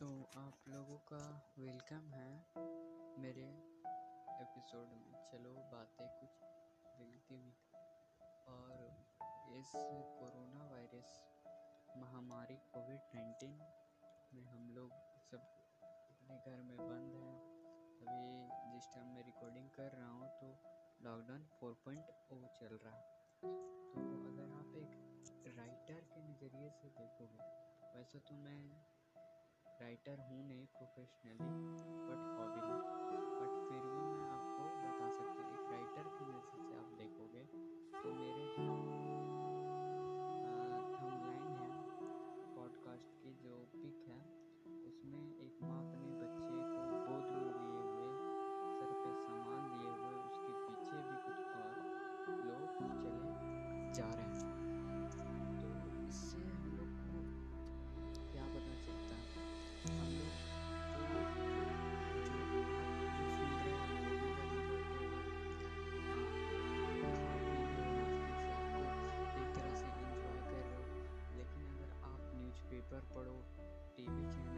तो आप लोगों का वेलकम है मेरे एपिसोड में। चलो, बातें कुछ मिलती हुई। और इस कोरोना वायरस महामारी कोविड नाइन्टीन में हम लोग सब अपने घर में बंद हैं। अभी जिस टाइम मैं रिकॉर्डिंग कर रहा हूँ तो लॉकडाउन फोर पॉइंट ओ चल रहा है। तो अगर आप एक राइटर के नज़रिए से देखोगे, वैसे तो मैं राइटर हूँ नहीं प्रोफेशनली TV channel.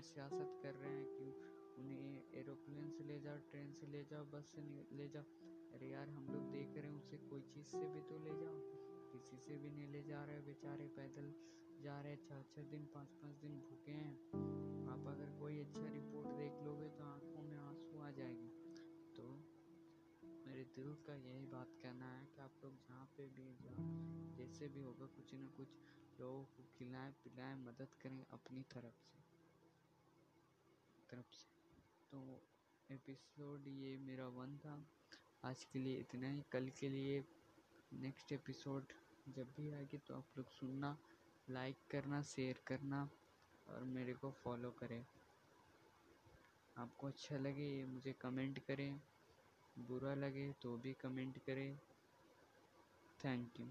पे सियासत कर रहे हैं कि उन्हें एरोप्लेन से ले जाओ, ट्रेन से ले जाओ, बस से ले जाओ। अरे यार, हम लोग देख रहे हैं, उसे कोई चीज़ से भी तो ले जाओ। किसी से भी नहीं ले जा रहे बेचारे पैदल जा रहे छः छः दिन पाँच पाँच दिन भूखे हैं। आप अगर कोई अच्छा रिपोर्ट देख लोगे तो आँखों में आँसू आ जाएँगे। तो मेरे दिल का यही बात कहना है कि आप लोग जहाँ पे भी जाओ जैसे भी होगा, कुछ ना कुछ लोगों को खिलाएँ, पिलाएँ, मदद करें अपनी तरफ़ से। तरफ़ से तो एपिसोड ये मेरा वन था। आज के लिए इतना ही। कल के लिए नेक्स्ट एपिसोड जब भी आएगी तो आप लोग सुनना लाइक करना शेयर करना और मेरे को फॉलो करें। आपको अच्छा लगे ये मुझे कमेंट करें। बुरा लगे तो भी कमेंट करें। Thank you